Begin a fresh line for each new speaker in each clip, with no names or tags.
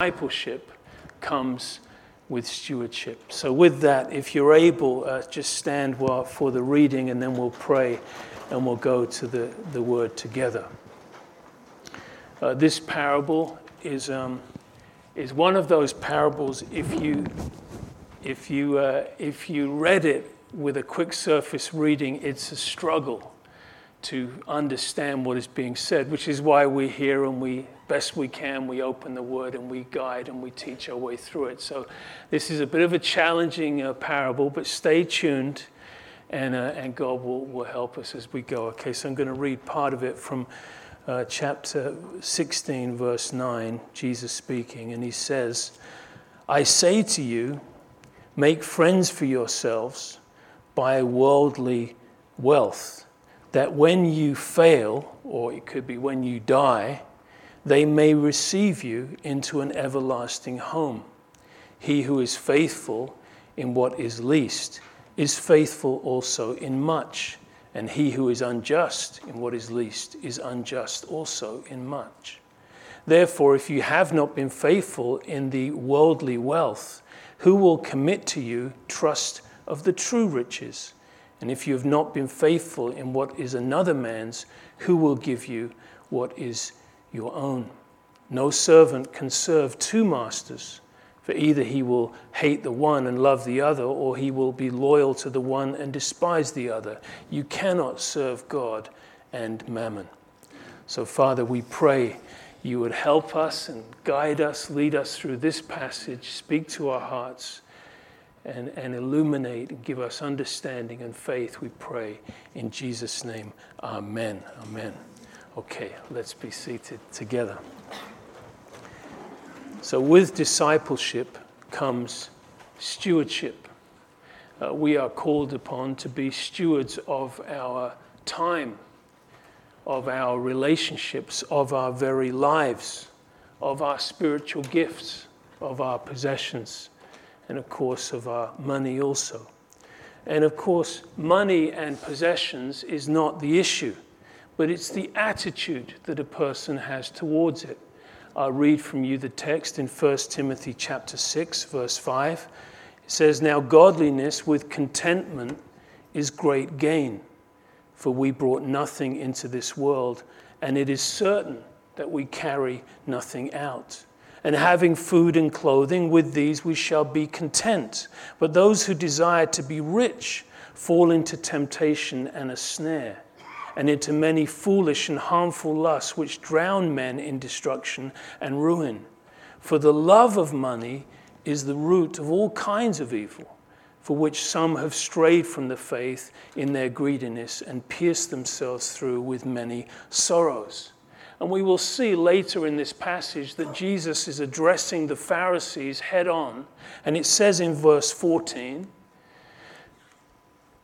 discipleship comes with stewardship. So, with that, if you're able, uh, just stand for the reading and then we'll pray and we'll go to the, the word together. Uh, this parable is, um, is one of those parables, if you, if, you, uh, if you read it with a quick surface reading, it's a struggle to understand what is being said, which is why we're here and we, best we can, we open the word and we guide and we teach our way through it. So this is a bit of a challenging uh, parable, but stay tuned and, uh, and God will, will help us as we go. Okay, so I'm going to read part of it from uh, chapter 16, verse 9, Jesus speaking, and he says, I say to you, make friends for yourselves by worldly wealth that when you fail, or it could be when you die, they may receive you into an everlasting home. He who is faithful in what is least is faithful also in much, and he who is unjust in what is least is unjust also in much. Therefore, if you have not been faithful in the worldly wealth, who will commit to you trust of the true riches? And if you have not been faithful in what is another man's, who will give you what is your own? No servant can serve two masters, for either he will hate the one and love the other, or he will be loyal to the one and despise the other. You cannot serve God and mammon. So, Father, we pray you would help us and guide us, lead us through this passage, speak to our hearts and, and illuminate and give us understanding and faith, we pray. In Jesus' name, amen. Amen. Okay, let's be seated together. So, with discipleship comes stewardship. Uh, we are called upon to be stewards of our time, of our relationships, of our very lives, of our spiritual gifts, of our possessions and of course of our money also. And of course, money and possessions is not the issue, but it's the attitude that a person has towards it. I'll read from you the text in 1 Timothy chapter 6 verse 5. It says, "Now godliness with contentment is great gain, for we brought nothing into this world, and it is certain that we carry nothing out." and having food and clothing, with these we shall be content. But those who desire to be rich fall into temptation and a snare, and into many foolish and harmful lusts which drown men in destruction and ruin. For the love of money is the root of all kinds of evil, for which some have strayed from the faith in their greediness and pierced themselves through with many sorrows. And we will see later in this passage that Jesus is addressing the Pharisees head on. And it says in verse 14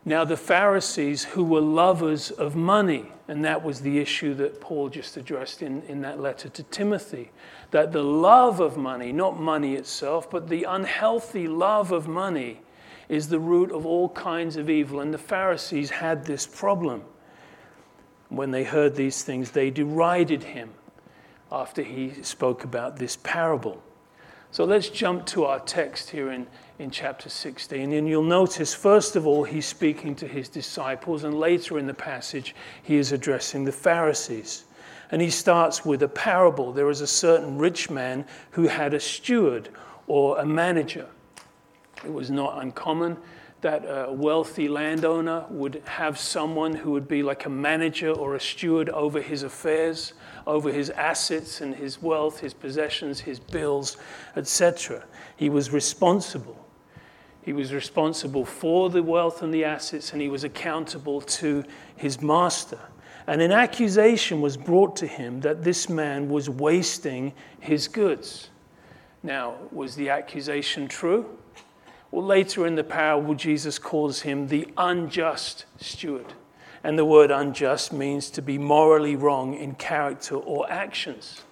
Now the Pharisees who were lovers of money, and that was the issue that Paul just addressed in, in that letter to Timothy, that the love of money, not money itself, but the unhealthy love of money, is the root of all kinds of evil. And the Pharisees had this problem. When they heard these things, they derided him after he spoke about this parable. So let's jump to our text here in, in chapter 16. And you'll notice, first of all, he's speaking to his disciples, and later in the passage, he is addressing the Pharisees. And he starts with a parable. There is a certain rich man who had a steward or a manager. It was not uncommon that a wealthy landowner would have someone who would be like a manager or a steward over his affairs, over his assets and his wealth, his possessions, his bills, etc. He was responsible. He was responsible for the wealth and the assets, and he was accountable to his master. And an accusation was brought to him that this man was wasting his goods. Now, was the accusation true? Well, later in the parable, Jesus calls him the unjust steward. And the word unjust means to be morally wrong in character or actions.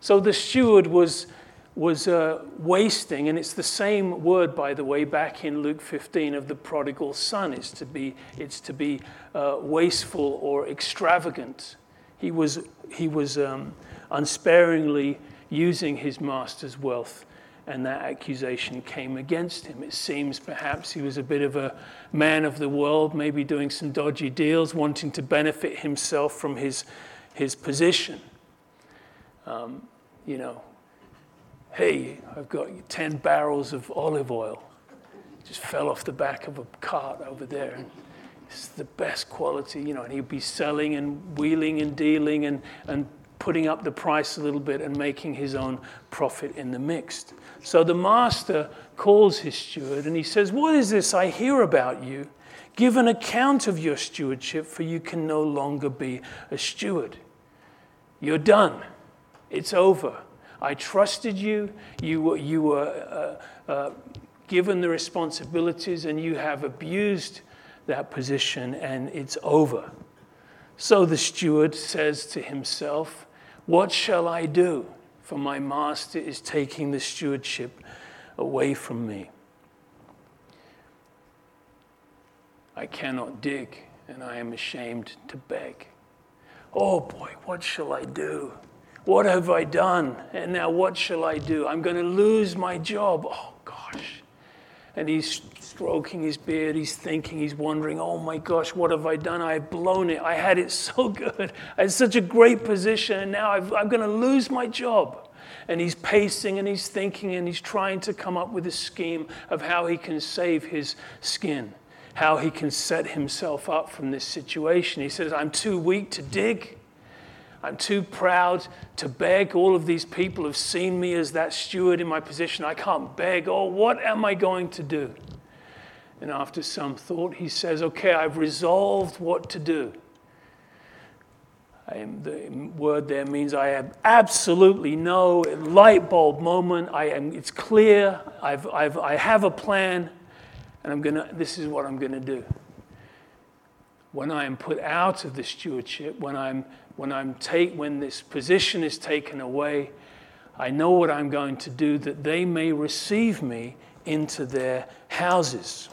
So the steward was, was uh, wasting, and it's the same word, by the way, back in Luke 15 of the prodigal son. It's to be, it's to be uh, wasteful or extravagant. He was, he was um, unsparingly using his master's wealth, and that accusation came against him. It seems perhaps he was a bit of a man of the world, maybe doing some dodgy deals, wanting to benefit himself from his, his position. Um, you know, hey, I've got 10 barrels of olive oil. Just fell off the back of a cart over there. It's the best quality, you know, and he'd be selling and wheeling and dealing and, and putting up the price a little bit and making his own profit in the mixed. So the master calls his steward and he says, What is this I hear about you? Give an account of your stewardship, for you can no longer be a steward. You're done. It's over. I trusted you. You were, you were uh, uh, given the responsibilities, and you have abused that position, and it's over. So the steward says to himself, What shall I do? For my master is taking the stewardship away from me. I cannot dig, and I am ashamed to beg. Oh boy, what shall I do? What have I done? And now what shall I do? I'm going to lose my job. Oh gosh. And he's stroking his beard, he's thinking, he's wondering, oh my gosh, what have I done? I've blown it. I had it so good. I had such a great position, and now i am going to lose my job. And he's pacing and he's thinking and he's trying to come up with a scheme of how he can save his skin, how he can set himself up from this situation. He says, I'm too weak to dig. I'm too proud to beg. All of these people have seen me as that steward in my position. I can't beg. Oh, what am I going to do? And after some thought, he says, Okay, I've resolved what to do. Am, the word there means I have absolutely no light bulb moment. I am, it's clear. I've, I've, I have a plan, and I'm gonna, this is what I'm going to do. When I am put out of the stewardship, when I'm when, I'm take, when this position is taken away, I know what I'm going to do that they may receive me into their houses.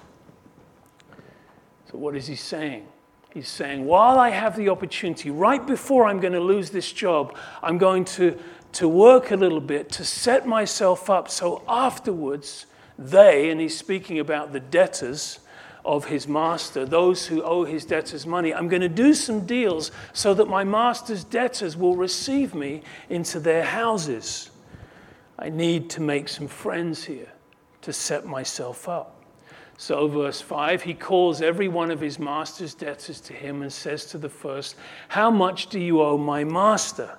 So, what is he saying? He's saying, while I have the opportunity, right before I'm going to lose this job, I'm going to, to work a little bit to set myself up so afterwards they, and he's speaking about the debtors, of his master, those who owe his debtors money. I'm going to do some deals so that my master's debtors will receive me into their houses. I need to make some friends here to set myself up. So, verse 5, he calls every one of his master's debtors to him and says to the first, How much do you owe my master?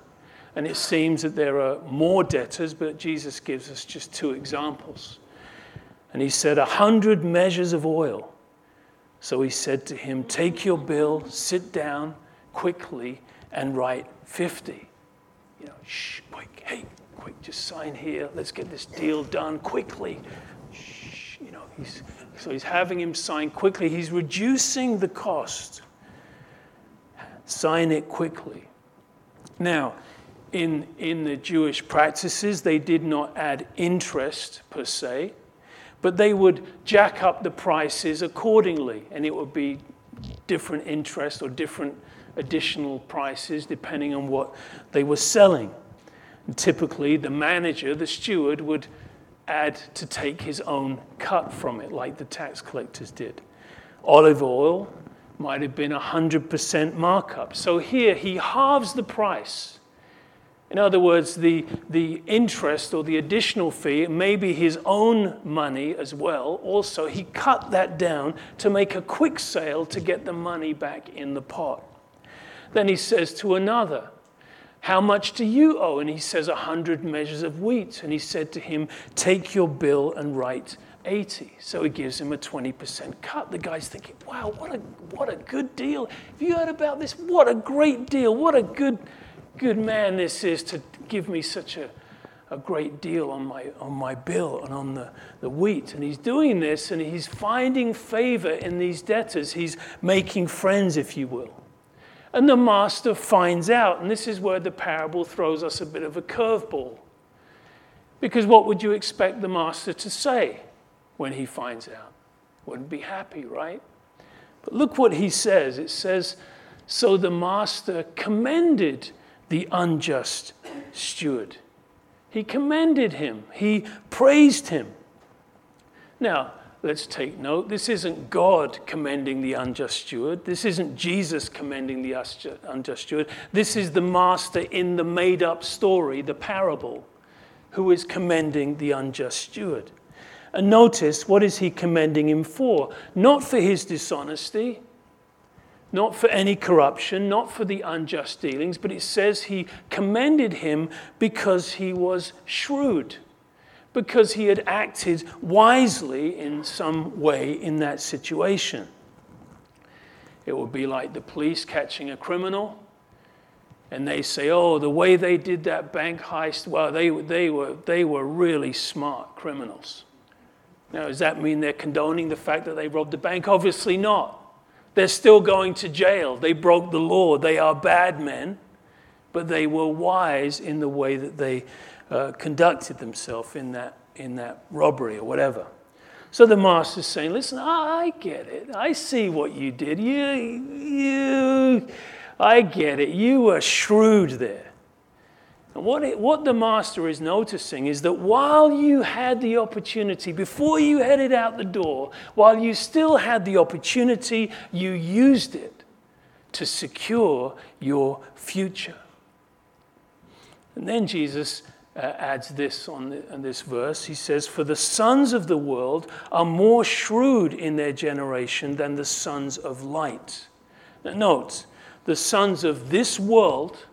And it seems that there are more debtors, but Jesus gives us just two examples. And he said, A hundred measures of oil. So he said to him, Take your bill, sit down quickly, and write 50. You know, shh, quick, hey, quick, just sign here. Let's get this deal done quickly. Shh, you know, he's, so he's having him sign quickly. He's reducing the cost. Sign it quickly. Now, in, in the Jewish practices, they did not add interest per se but they would jack up the prices accordingly, and it would be different interest or different additional prices depending on what they were selling. And typically, the manager, the steward, would add to take his own cut from it, like the tax collectors did. Olive oil might have been a 100% markup. So here, he halves the price in other words, the, the interest or the additional fee may be his own money as well. Also, he cut that down to make a quick sale to get the money back in the pot. Then he says to another, How much do you owe? And he says, A hundred measures of wheat. And he said to him, Take your bill and write 80. So he gives him a 20% cut. The guy's thinking, Wow, what a, what a good deal. Have you heard about this? What a great deal. What a good good man this is to give me such a, a great deal on my, on my bill and on the, the wheat. And he's doing this and he's finding favor in these debtors. He's making friends, if you will. And the master finds out, and this is where the parable throws us a bit of a curveball. Because what would you expect the master to say when he finds out? Wouldn't be happy, right? But look what he says. It says, So the master commended the unjust steward. He commended him. He praised him. Now, let's take note. This isn't God commending the unjust steward. This isn't Jesus commending the unjust steward. This is the master in the made up story, the parable, who is commending the unjust steward. And notice, what is he commending him for? Not for his dishonesty, not for any corruption, not for the unjust dealings, but it says he commended him because he was shrewd because he had acted wisely in some way in that situation. It would be like the police catching a criminal and they say, oh, the way they did that bank heist, well, they, they, were, they were really smart criminals. Now, does that mean they're condoning the fact that they robbed the bank? Obviously not. They're still going to jail. They broke the law. They are bad men, but they were wise in the way that they uh, conducted themselves in that, in that robbery or whatever. So the master's saying, Listen, I get it. I see what you did. You, you, I get it. You were shrewd there. And what, it, what the master is noticing is that while you had the opportunity, before you headed out the door, while you still had the opportunity, you used it to secure your future. And then Jesus uh, adds this on, the, on this verse. He says, For the sons of the world are more shrewd in their generation than the sons of light. Now, note, the sons of this world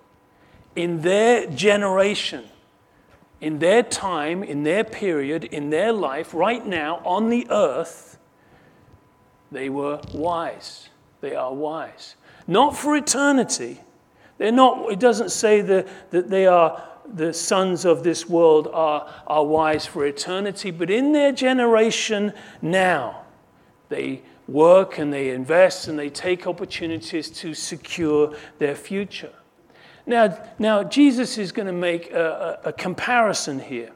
in their generation, in their time, in their period, in their life, right now on the earth, they were wise. They are wise. Not for eternity. They're not, it doesn't say that, that they are the sons of this world are, are wise for eternity, but in their generation now, they work and they invest and they take opportunities to secure their future. Now, now Jesus is going to make a, a, a comparison here.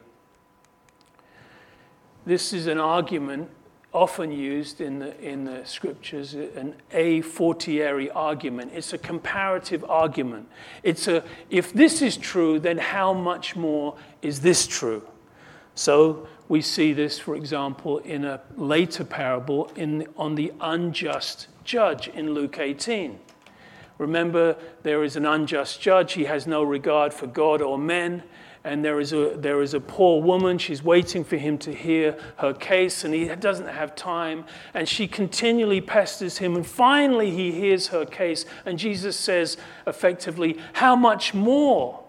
This is an argument often used in the, in the scriptures, an a fortiori argument. It's a comparative argument. It's a, if this is true, then how much more is this true? So we see this, for example, in a later parable in, on the unjust judge in Luke 18. Remember, there is an unjust judge. He has no regard for God or men and there is, a, there is a poor woman. She's waiting for him to hear her case, and he doesn't have time. And she continually pesters him, and finally he hears her case. And Jesus says, effectively, How much more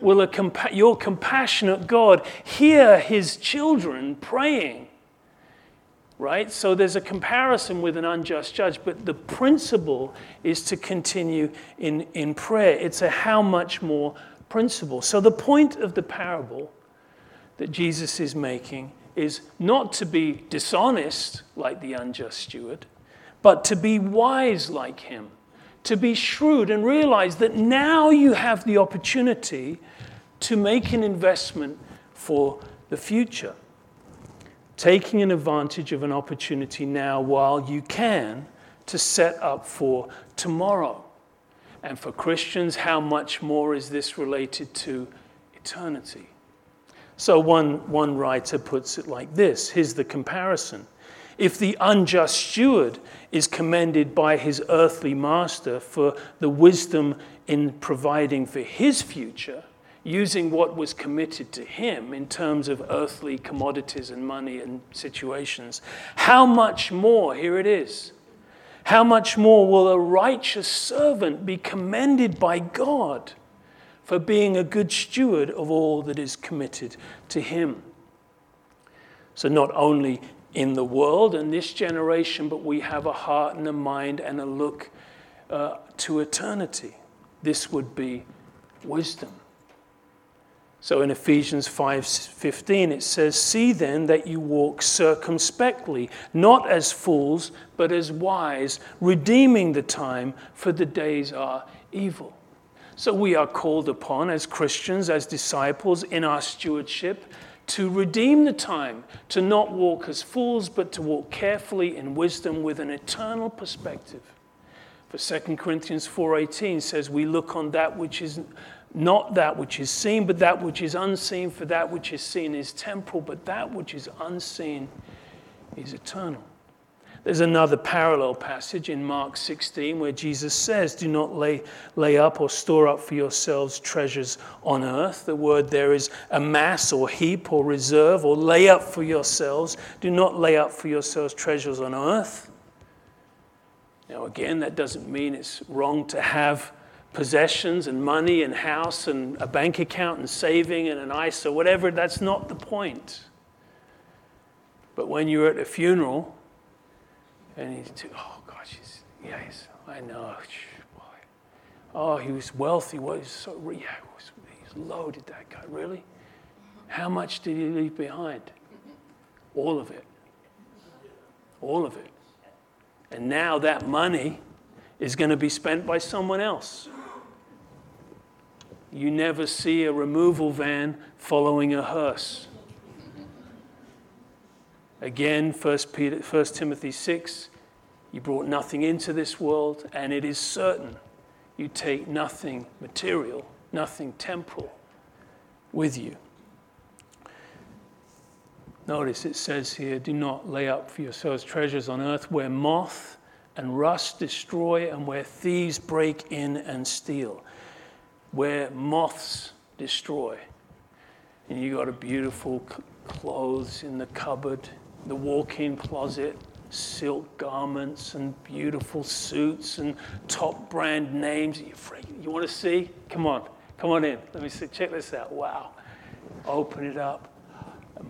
will a compa- your compassionate God hear his children praying? Right? So there's a comparison with an unjust judge, but the principle is to continue in, in prayer. It's a how much more principle. So, the point of the parable that Jesus is making is not to be dishonest like the unjust steward, but to be wise like him, to be shrewd and realize that now you have the opportunity to make an investment for the future. Taking an advantage of an opportunity now while you can to set up for tomorrow. And for Christians, how much more is this related to eternity? So one, one writer puts it like this here's the comparison. If the unjust steward is commended by his earthly master for the wisdom in providing for his future, using what was committed to him in terms of earthly commodities and money and situations, how much more, here it is, how much more will a righteous servant be commended by God for being a good steward of all that is committed to him? So, not only in the world and this generation, but we have a heart and a mind and a look uh, to eternity. This would be wisdom. So in Ephesians 5:15 it says, "See then that you walk circumspectly, not as fools, but as wise, redeeming the time, for the days are evil." So we are called upon as Christians, as disciples in our stewardship to redeem the time, to not walk as fools, but to walk carefully in wisdom with an eternal perspective. For 2 Corinthians 4:18 says we look on that which is not that which is seen, but that which is unseen, for that which is seen is temporal, but that which is unseen is eternal. There's another parallel passage in Mark 16 where Jesus says, Do not lay, lay up or store up for yourselves treasures on earth. The word there is amass or heap or reserve or lay up for yourselves. Do not lay up for yourselves treasures on earth. Now, again, that doesn't mean it's wrong to have possessions and money and house and a bank account and saving and an ISA, whatever. That's not the point. But when you're at a funeral, and he's, too, oh gosh, he's, yes, I know. Boy. Oh, he was wealthy. Was so, yeah, he was, he's loaded, that guy. Really? How much did he leave behind? All of it. All of it. And now that money is going to be spent by someone else. You never see a removal van following a hearse. Again, 1, Peter, 1 Timothy 6, you brought nothing into this world, and it is certain you take nothing material, nothing temporal with you. Notice it says here, do not lay up for yourselves treasures on earth where moth and rust destroy and where thieves break in and steal. Where moths destroy. And you got a beautiful clothes in the cupboard the walk in closet, silk garments and beautiful suits and top brand names. You, you want to see? Come on, come on in. Let me see. Check this out. Wow. Open it up.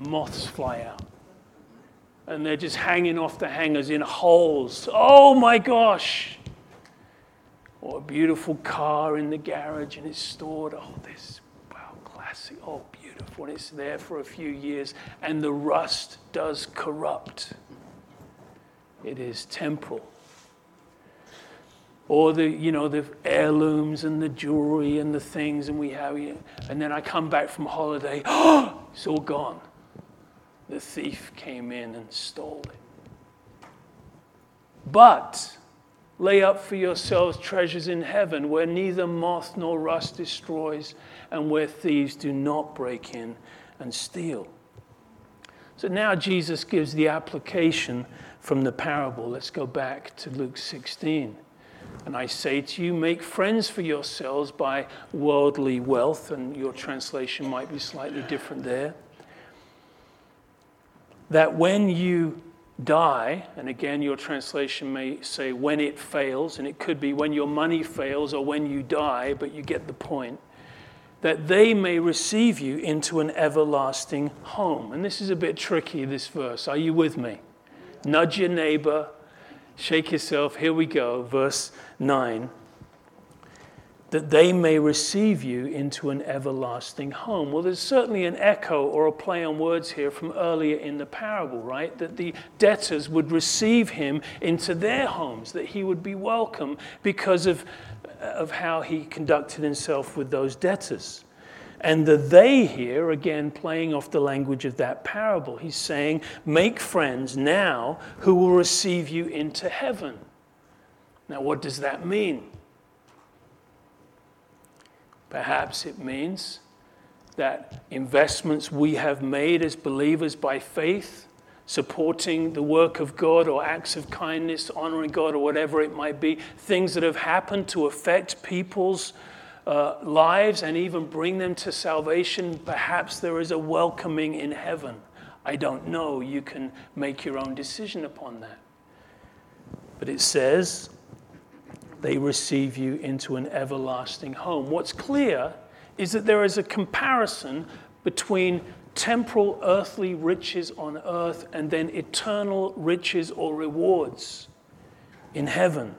Moths fly out. And they're just hanging off the hangers in holes. Oh my gosh. Or a beautiful car in the garage and it's stored. Oh, this, wow, classic. Oh, beautiful. And it's there for a few years and the rust does corrupt. It is temporal. Or the, you know, the heirlooms and the jewelry and the things, and we have, it. and then I come back from holiday, it's all gone. The thief came in and stole it. But lay up for yourselves treasures in heaven where neither moth nor rust destroys and where thieves do not break in and steal. So now Jesus gives the application from the parable. Let's go back to Luke 16. And I say to you, make friends for yourselves by worldly wealth, and your translation might be slightly different there. That when you die, and again, your translation may say when it fails, and it could be when your money fails or when you die, but you get the point that they may receive you into an everlasting home. And this is a bit tricky, this verse. Are you with me? Nudge your neighbor, shake yourself. Here we go, verse 9. That they may receive you into an everlasting home. Well, there's certainly an echo or a play on words here from earlier in the parable, right? That the debtors would receive him into their homes, that he would be welcome because of of how he conducted himself with those debtors. And the they here, again, playing off the language of that parable, he's saying, Make friends now who will receive you into heaven. Now, what does that mean? Perhaps it means that investments we have made as believers by faith supporting the work of God or acts of kindness, honoring God, or whatever it might be, things that have happened to affect people's uh, lives and even bring them to salvation, perhaps there is a welcoming in heaven. I don't know. You can make your own decision upon that. But it says, they receive you into an everlasting home. What's clear is that there is a comparison between temporal earthly riches on earth and then eternal riches or rewards in heaven.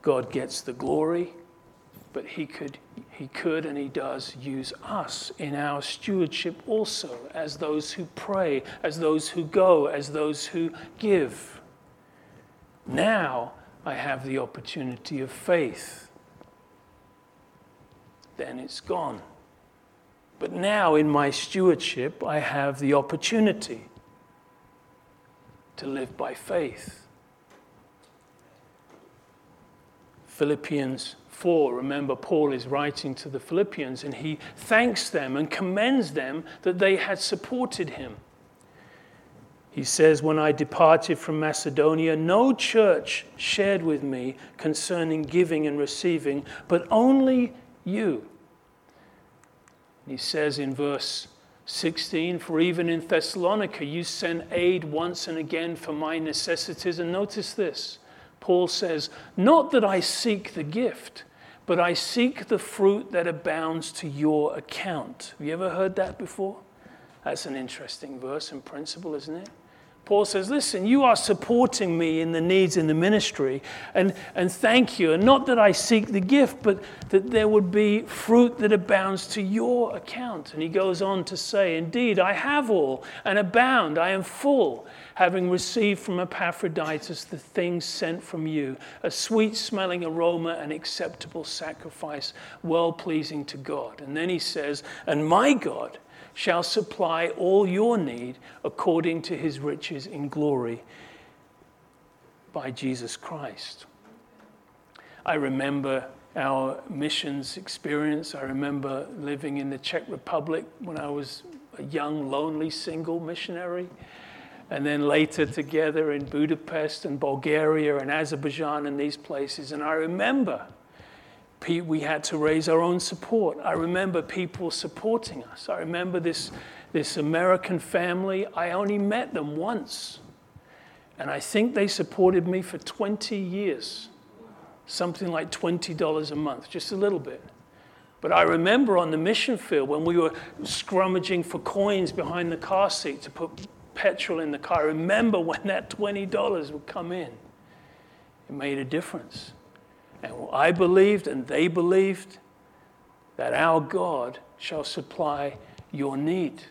God gets the glory, but he could, he could and he does use us in our stewardship also as those who pray, as those who go, as those who give. Now I have the opportunity of faith. Then it's gone. But now, in my stewardship, I have the opportunity to live by faith. Philippians 4, remember, Paul is writing to the Philippians and he thanks them and commends them that they had supported him. He says, When I departed from Macedonia, no church shared with me concerning giving and receiving, but only you. He says in verse 16, For even in Thessalonica you sent aid once and again for my necessities. And notice this Paul says, Not that I seek the gift, but I seek the fruit that abounds to your account. Have you ever heard that before? That's an interesting verse and principle, isn't it? Paul says, Listen, you are supporting me in the needs in the ministry, and, and thank you. And not that I seek the gift, but that there would be fruit that abounds to your account. And he goes on to say, Indeed, I have all and abound. I am full, having received from Epaphroditus the things sent from you, a sweet smelling aroma, an acceptable sacrifice, well pleasing to God. And then he says, And my God, shall supply all your need according to his riches in glory by Jesus Christ. I remember our missions experience. I remember living in the Czech Republic when I was a young, lonely, single missionary. And then later together in Budapest and Bulgaria and Azerbaijan and these places. And I remember we had to raise our own support. I remember people supporting us. I remember this, this American family. I only met them once. And I think they supported me for 20 years, something like $20 a month, just a little bit. But I remember on the mission field when we were scrummaging for coins behind the car seat to put petrol in the car. I remember when that $20 would come in. It made a difference. And I believed, and they believed, that our God shall supply your need.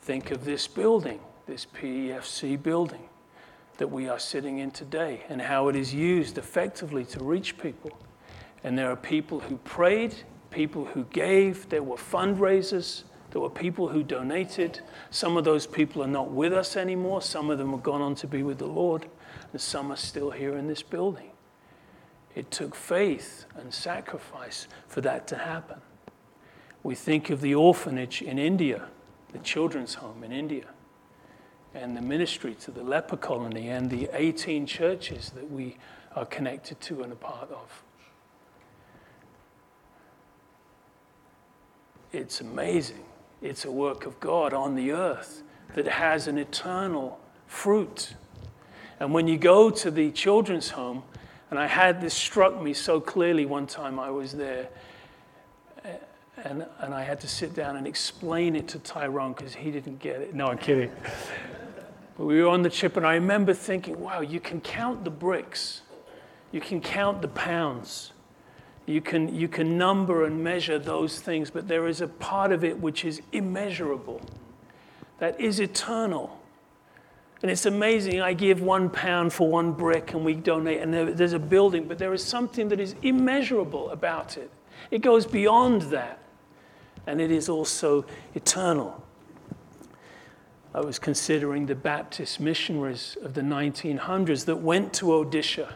Think of this building, this PEFC building that we are sitting in today, and how it is used effectively to reach people. And there are people who prayed, people who gave, there were fundraisers, there were people who donated. Some of those people are not with us anymore, some of them have gone on to be with the Lord and some are still here in this building. It took faith and sacrifice for that to happen. We think of the orphanage in India, the children's home in India, and the ministry to the leper colony, and the 18 churches that we are connected to and a part of. It's amazing. It's a work of God on the earth that has an eternal fruit. And when you go to the children's home, and I had this struck me so clearly one time I was there, eh, and, and I had to sit down and explain it to Tyrone because he didn't get it. No, I'm kidding. but we were on the chip, and I remember thinking, wow, you can count the bricks, you can count the pounds. You can, you can number and measure those things, but there is a part of it which is immeasurable, that is eternal. And it's amazing. I give one pound for one brick and we donate, and there, there's a building, but there is something that is immeasurable about it. It goes beyond that, and it is also eternal. I was considering the Baptist missionaries of the 1900s that went to Odisha.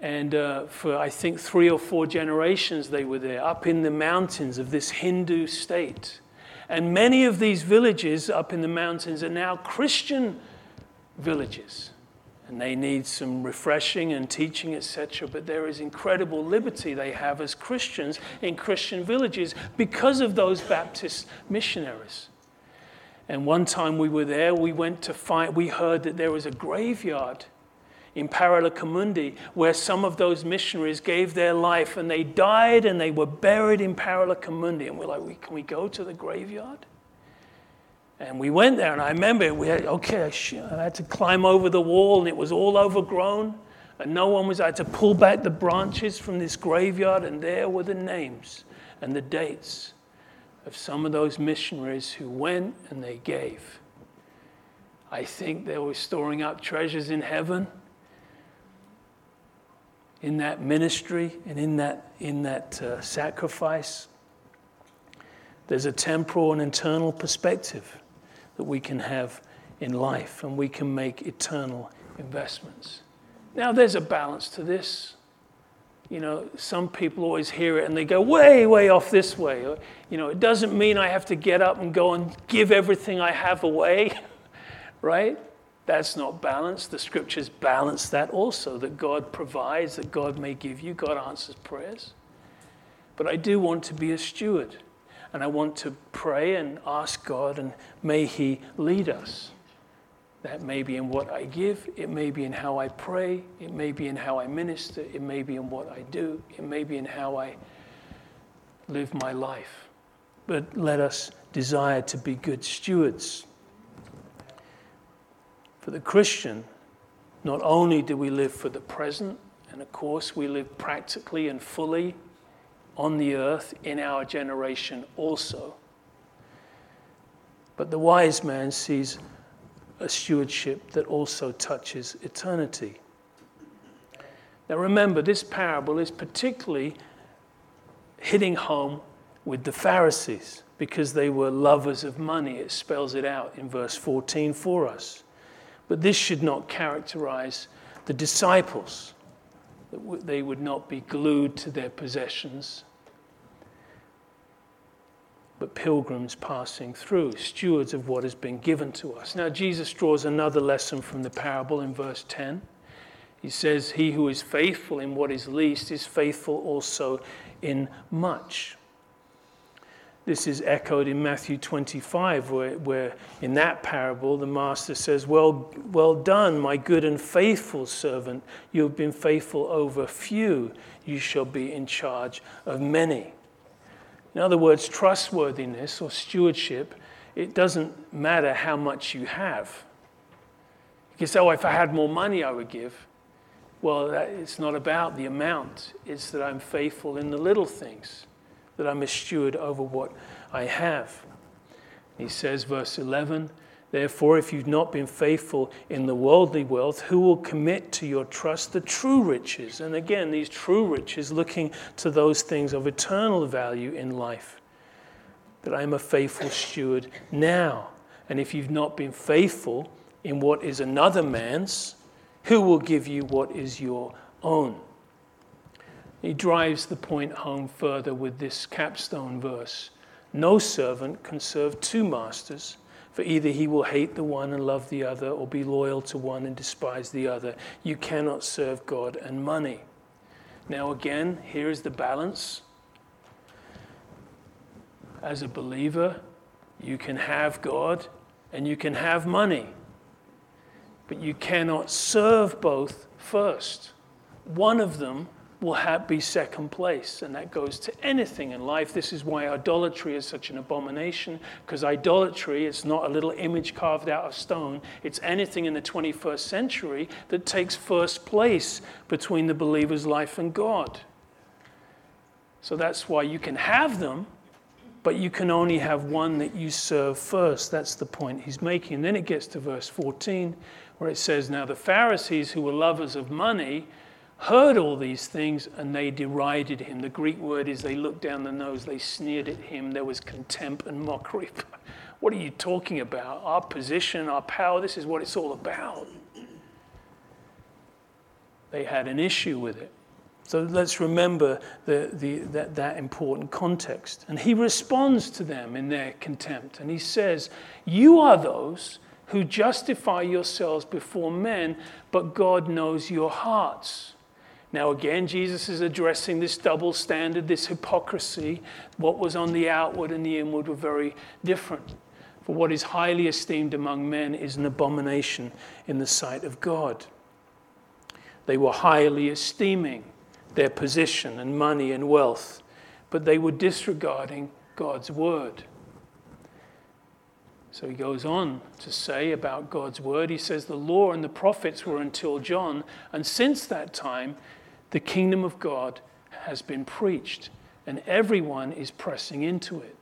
And uh, for, I think, three or four generations, they were there, up in the mountains of this Hindu state. And many of these villages up in the mountains are now Christian villages. And they need some refreshing and teaching, etc. But there is incredible liberty they have as Christians in Christian villages because of those Baptist missionaries. And one time we were there, we went to find, we heard that there was a graveyard in Paralakhemundi, where some of those missionaries gave their life and they died and they were buried in Paralakhemundi. And we're like, can we go to the graveyard? And we went there, and I remember we had, okay, I had to climb over the wall, and it was all overgrown, and no one was, I had to pull back the branches from this graveyard, and there were the names and the dates of some of those missionaries who went and they gave. I think they were storing up treasures in heaven in that ministry and in that, in that uh, sacrifice. There's a temporal and eternal perspective that we can have in life, and we can make eternal investments. Now, there's a balance to this. you know, some people always hear it and they go way, way off this way. You know, it doesn't mean I have to get up and go and give everything I have away, right? That's not balanced. The scriptures balance that also, that God provides, that God may give you, God answers prayers. But I do want to be a steward, and I want to pray and ask God, and may He lead us. That may be in what I give, it may be in how I pray, it may be in how I minister, it may be in what I do, it may be in how I live my life. But let us desire to be good stewards. For the Christian, not only do we live for the present, and of course we live practically and fully on the earth in our generation also, but the wise man sees a stewardship that also touches eternity. Now remember, this parable is particularly hitting home with the Pharisees because they were lovers of money. It spells it out in verse 14 for us. But this should not characterize the disciples, that they would not be glued to their possessions but pilgrims passing through, stewards of what has been given to us. Now, Jesus draws another lesson from the parable in verse 10. He says, He who is faithful in what is least is faithful also in much. This is echoed in Matthew 25, where, where in that parable the master says, well, well done, my good and faithful servant. You have been faithful over few, you shall be in charge of many. In other words, trustworthiness or stewardship, it doesn't matter how much you have. You can say, oh, if I had more money, I would give. Well, that, it's not about the amount, it's that I'm faithful in the little things, that I'm a steward over what I have. He says, verse 11, Therefore, if you've not been faithful in the worldly wealth, who will commit to your trust the true riches? And again, these true riches looking to those things of eternal value in life. That I am a faithful steward now. And if you've not been faithful in what is another man's, who will give you what is your own? He drives the point home further with this capstone verse No servant can serve two masters. For either he will hate the one and love the other, or be loyal to one and despise the other. You cannot serve God and money. Now, again, here is the balance. As a believer, you can have God and you can have money, but you cannot serve both first. One of them will have, be second place. And that goes to anything in life. This is why idolatry is such an abomination, because idolatry is not a little image carved out of stone. It's anything in the 21st century that takes first place between the believer's life and God. So that's why you can have them, but you can only have one that you serve first. That's the point he's making. And then it gets to verse 14, where it says, Now the Pharisees who were lovers of money, heard all these things and they derided him. The Greek word is they looked down the nose, they sneered at him. There was contempt and mockery. what are you talking about? Our position, our power, this is what it's all about. They had an issue with it. So let's remember the, the, that, that important context. And he responds to them in their contempt. And he says, You are those who justify yourselves before men, but God knows your hearts. Now, again, Jesus is addressing this double standard, this hypocrisy. What was on the outward and the inward were very different. For what is highly esteemed among men is an abomination in the sight of God. They were highly esteeming their position and money and wealth, but they were disregarding God's word. So he goes on to say about God's word. He says, The law and the prophets were until John, and since that time, the kingdom of God has been preached, and everyone is pressing into it.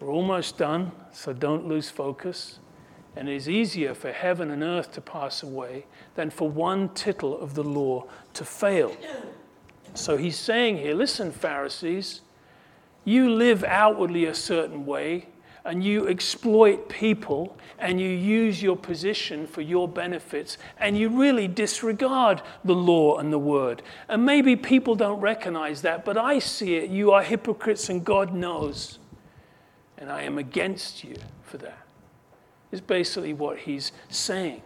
We're almost done, so don't lose focus. And it is easier for heaven and earth to pass away than for one tittle of the law to fail. So he's saying here listen, Pharisees, you live outwardly a certain way, and you exploit people and you use your position for your benefits and you really disregard the law and the word. And maybe people don't recognize that, but I see it. You are hypocrites and God knows. And I am against you for that. Is basically what he's saying.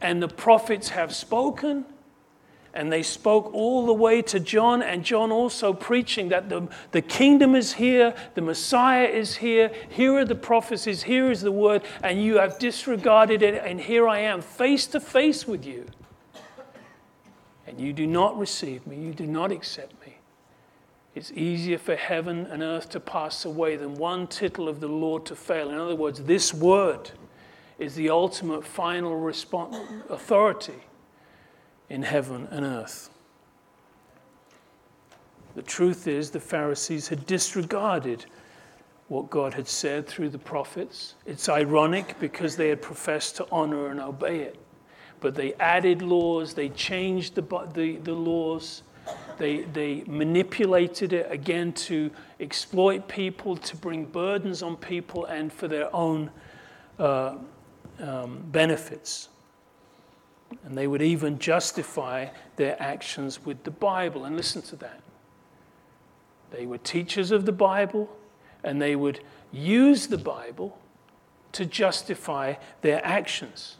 And the prophets have spoken and they spoke all the way to John, and John also preaching that the, the kingdom is here, the Messiah is here, here are the prophecies, here is the word, and you have disregarded it, and here I am face to face with you. And you do not receive me, you do not accept me. It's easier for heaven and earth to pass away than one tittle of the Lord to fail. In other words, this word is the ultimate final response, authority in heaven and earth. The truth is, the Pharisees had disregarded what God had said through the prophets. It's ironic because they had professed to honor and obey it. But they added laws, they changed the, the, the laws, they, they manipulated it again to exploit people, to bring burdens on people, and for their own uh, um, benefits. And they would even justify their actions with the Bible. And listen to that. They were teachers of the Bible, and they would use the Bible to justify their actions.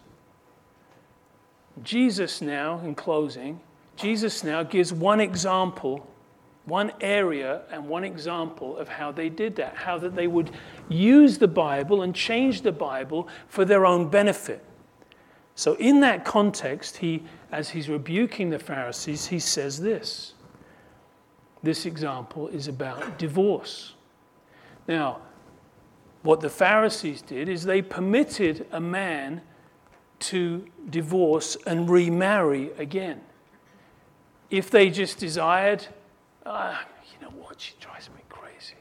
Jesus now, in closing, Jesus now gives one example, one area and one example of how they did that, how that they would use the Bible and change the Bible for their own benefit. So, in that context, he, as he's rebuking the Pharisees, he says this. This example is about divorce. Now, what the Pharisees did is they permitted a man to divorce and remarry again. If they just desired, uh, you know what, she drives me crazy.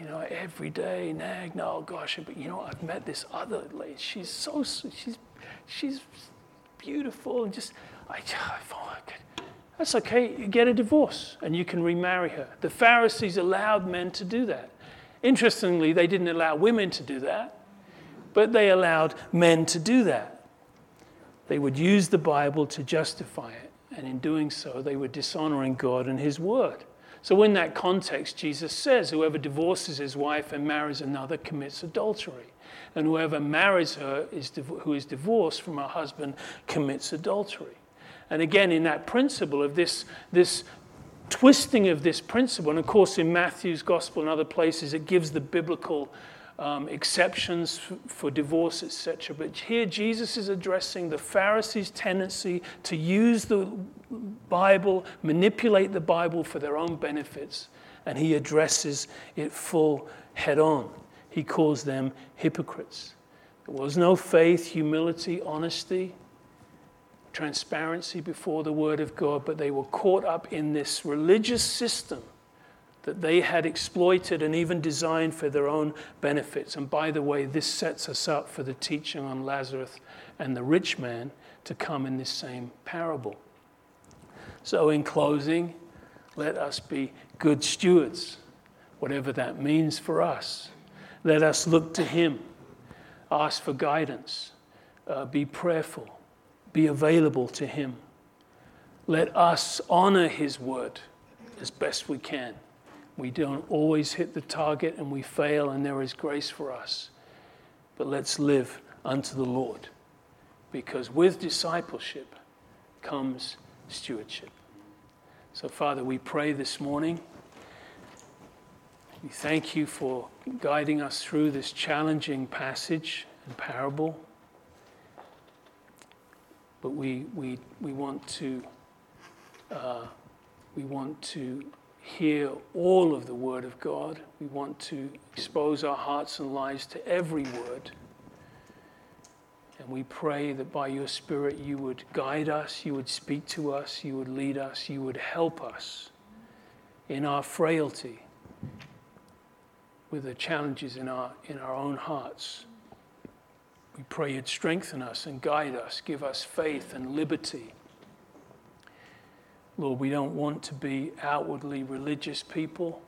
You know, every day, nag, no, gosh, but you know, I've met this other lady. She's so, she's she's beautiful and just, I, I could That's okay. You get a divorce and you can remarry her. The Pharisees allowed men to do that. Interestingly, they didn't allow women to do that, but they allowed men to do that. They would use the Bible to justify it, and in doing so, they were dishonoring God and His Word. So, in that context, Jesus says, Whoever divorces his wife and marries another commits adultery and whoever marries her is who is divorced from her husband commits adultery. And again, in that principle of this, this twisting of this principle, and of course in Matthew's gospel and other places, it gives the biblical um, exceptions for, for divorce, etc. But here Jesus is addressing the Pharisees' tendency to use the Bible, manipulate the Bible for their own benefits, and he addresses it full head on he calls them hypocrites. There was no faith, humility, honesty, transparency before the Word of God, but they were caught up in this religious system that they had exploited and even designed for their own benefits. And by the way, this sets us up for the teaching on Lazarus and the rich man to come in this same parable. So, in closing, let us be good stewards, whatever that means for us. Let us look to Him, ask for guidance, uh, be prayerful, be available to Him. Let us honor His word as best we can. We don't always hit the target and we fail, and there is grace for us. But let's live unto the Lord because with discipleship comes stewardship. So, Father, we pray this morning. We thank you for guiding us through this challenging passage and parable. But we, we, we, want to, uh, we want to hear all of the Word of God. We want to expose our hearts and lives to every word. And we pray that by your Spirit you would guide us, you would speak to us, you would lead us, you would help us in our frailty with the challenges in our, in our own hearts. We pray you'd strengthen us and guide us, give us faith and liberty. Lord, we don't want to be outwardly religious people,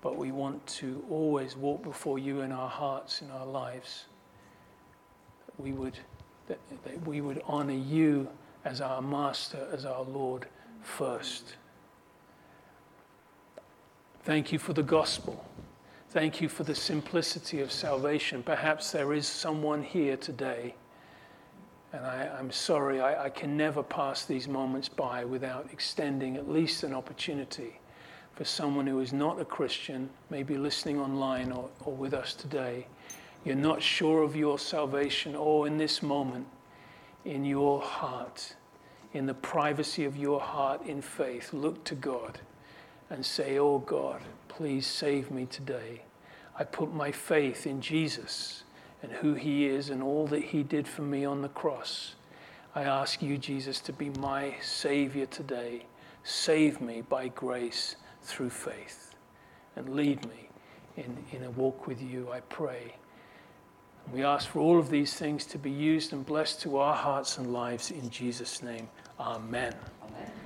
but we want to always walk before you in our hearts, in our lives. That we would, that, that we would honor you as our Master, as our Lord first. Thank you for the gospel. Thank you for the simplicity of salvation. Perhaps there is someone here today, and I, am sorry, I, I can never pass these moments by without extending at least an opportunity for someone who is not a Christian, maybe listening online or, or with us today. You're not sure of your salvation, or in this moment, in your heart, in the privacy of your heart in faith, look to God and say, Oh God, please save me today. I put my faith in Jesus and who he is and all that he did for me on the cross. I ask you, Jesus, to be my Savior today. Save me by grace through faith and lead me in, in a walk with you, I pray. We ask for all of these things to be used and blessed to our hearts and lives in Jesus' name. Amen.